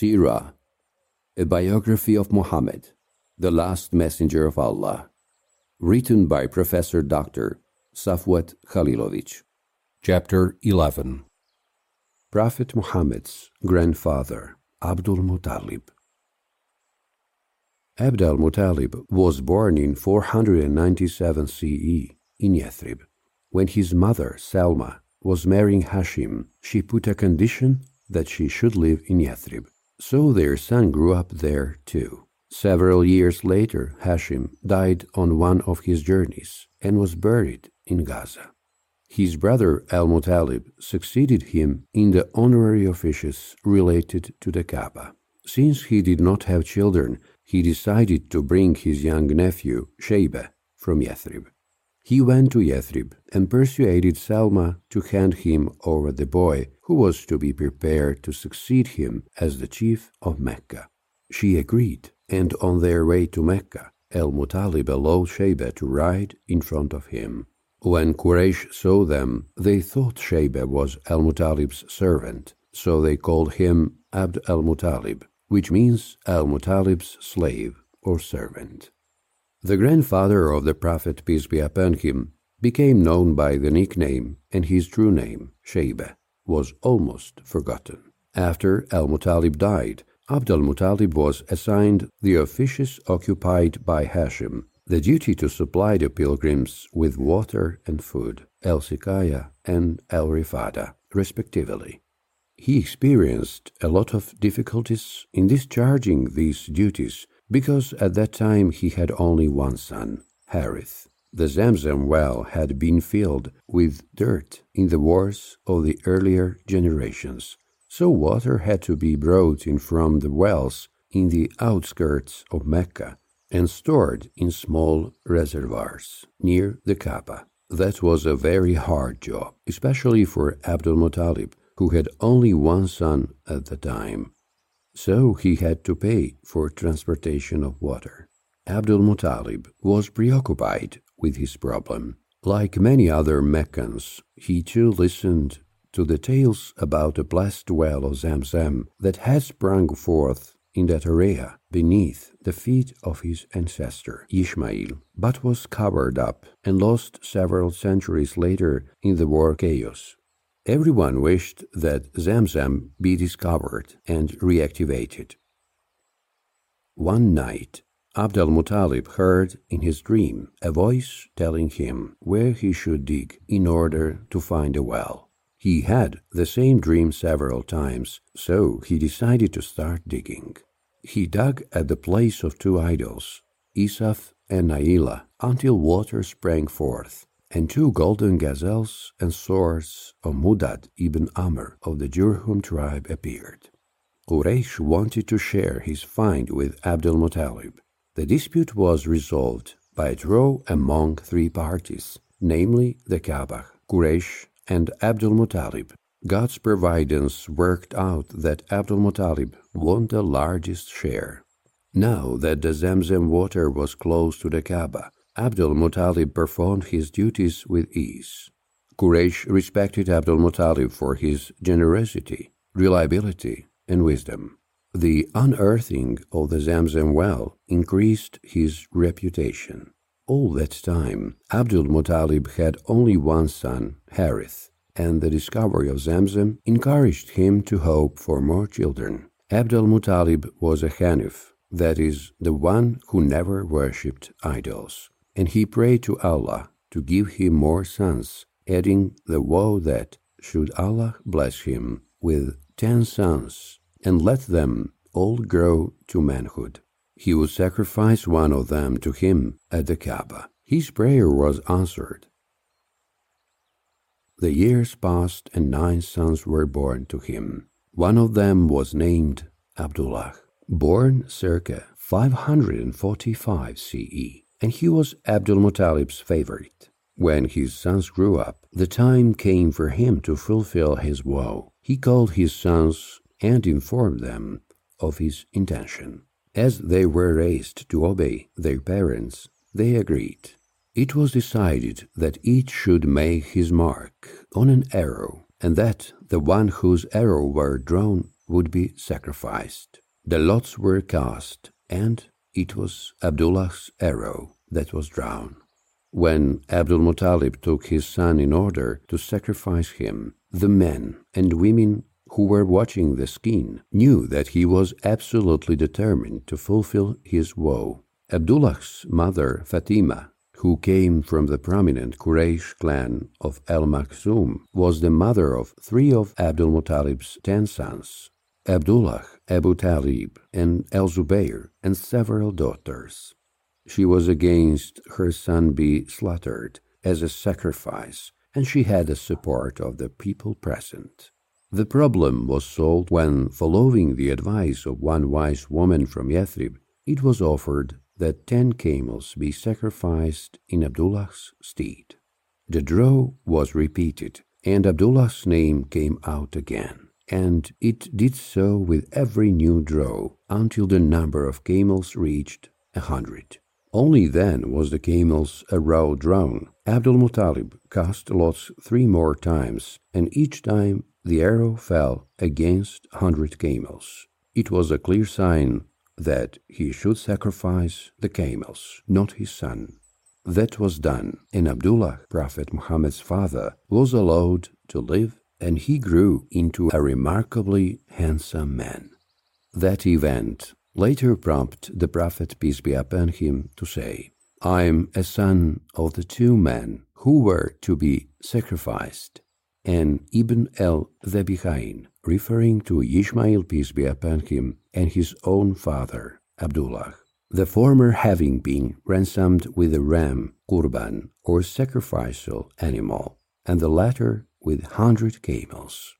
Sirah, a biography of Muhammad, the last messenger of Allah, written by Professor Dr. Safwat Khalilovich. Chapter 11 Prophet Muhammad's grandfather, Abdul Muttalib. Abd al Muttalib was born in 497 CE in Yathrib. When his mother, Salma, was marrying Hashim, she put a condition that she should live in Yathrib. So their son grew up there too. Several years later, Hashim died on one of his journeys and was buried in Gaza. His brother Al Muttalib succeeded him in the honorary offices related to the Kaaba. Since he did not have children, he decided to bring his young nephew, Sheba, from Yathrib. He went to Yathrib and persuaded Salma to hand him over the boy who was to be prepared to succeed him as the chief of Mecca. She agreed, and on their way to Mecca, El Muttalib allowed Sheba to ride in front of him. When Quraysh saw them, they thought Sheba was Al Muttalib's servant, so they called him Abd al Muttalib, which means Al Muttalib's slave or servant. The grandfather of the Prophet, peace be upon him, became known by the nickname, and his true name, Sheba, was almost forgotten. After Al Muttalib died, Abd al was assigned the offices occupied by Hashim, the duty to supply the pilgrims with water and food, El Sikaya and El Rifada, respectively. He experienced a lot of difficulties in discharging these duties because at that time he had only one son, Harith. The Zamzam well had been filled with dirt in the wars of the earlier generations, so water had to be brought in from the wells in the outskirts of Mecca and stored in small reservoirs near the Kaaba. That was a very hard job, especially for Abdul Muttalib, who had only one son at the time. So he had to pay for transportation of water. Abdul Muttalib was preoccupied with his problem. Like many other Meccans, he too listened to the tales about a blessed well of Zamzam that had sprung forth in that area beneath the feet of his ancestor Ishmael, but was covered up and lost several centuries later in the war chaos. Everyone wished that Zamzam be discovered and reactivated. One night, Abd al Muttalib heard in his dream a voice telling him where he should dig in order to find a well. He had the same dream several times, so he decided to start digging. He dug at the place of two idols, Isaf and Naila, until water sprang forth, and two golden gazelles and swords of Mudad ibn Amr of the Jurhum tribe appeared. Quraysh wanted to share his find with Abdul Muttalib. The dispute was resolved by a draw among three parties, namely the Kaaba, Quraysh, and Abdul Muttalib. God's providence worked out that Abdul Muttalib won the largest share. Now that the Zamzam water was close to the Kaaba, Abdul Muttalib performed his duties with ease. Quraysh respected Abdul Muttalib for his generosity, reliability, and wisdom. The unearthing of the Zamzam well increased his reputation. All that time, Abdul Muttalib had only one son, Harith, and the discovery of Zamzam encouraged him to hope for more children. Abdul Muttalib was a Hanif, that is, the one who never worshipped idols, and he prayed to Allah to give him more sons, adding the vow that, should Allah bless him with ten sons and let them all grow to manhood, he would sacrifice one of them to him at the Kaaba. His prayer was answered. The years passed, and nine sons were born to him. One of them was named Abdullah, born circa 545 CE, and he was Abdul Muttalib's favorite. When his sons grew up, the time came for him to fulfill his vow. He called his sons and informed them of his intention. As they were raised to obey their parents, they agreed. It was decided that each should make his mark on an arrow, and that the one whose arrow were drawn would be sacrificed. The lots were cast, and it was Abdullah's arrow that was drawn. When Abdul Muttalib took his son in order to sacrifice him, the men and women who were watching the skin knew that he was absolutely determined to fulfill his vow. Abdullah's mother, Fatima, who came from the prominent Quraysh clan of Al Makhzum, was the mother of three of Abdul Muttalib's ten sons Abdullah, Abu Talib, and Al Zubayr, and several daughters she was against her son be slaughtered as a sacrifice, and she had the support of the people present. The problem was solved when, following the advice of one wise woman from Yathrib, it was offered that ten camels be sacrificed in Abdullah's stead. The draw was repeated, and Abdullah's name came out again, and it did so with every new draw until the number of camels reached a hundred. Only then was the camel's arrow drawn. Abdul Muttalib cast lots three more times, and each time the arrow fell against a hundred camels. It was a clear sign that he should sacrifice the camels, not his son. That was done, and Abdullah, Prophet Muhammad's father, was allowed to live, and he grew into a remarkably handsome man. That event later prompted the Prophet, peace be upon him, to say, I am a son of the two men who were to be sacrificed, and Ibn el Dhabihain, referring to Ishmael, peace be upon him, and his own father, Abdullah, the former having been ransomed with a ram, qurban, or sacrificial animal, and the latter with hundred camels.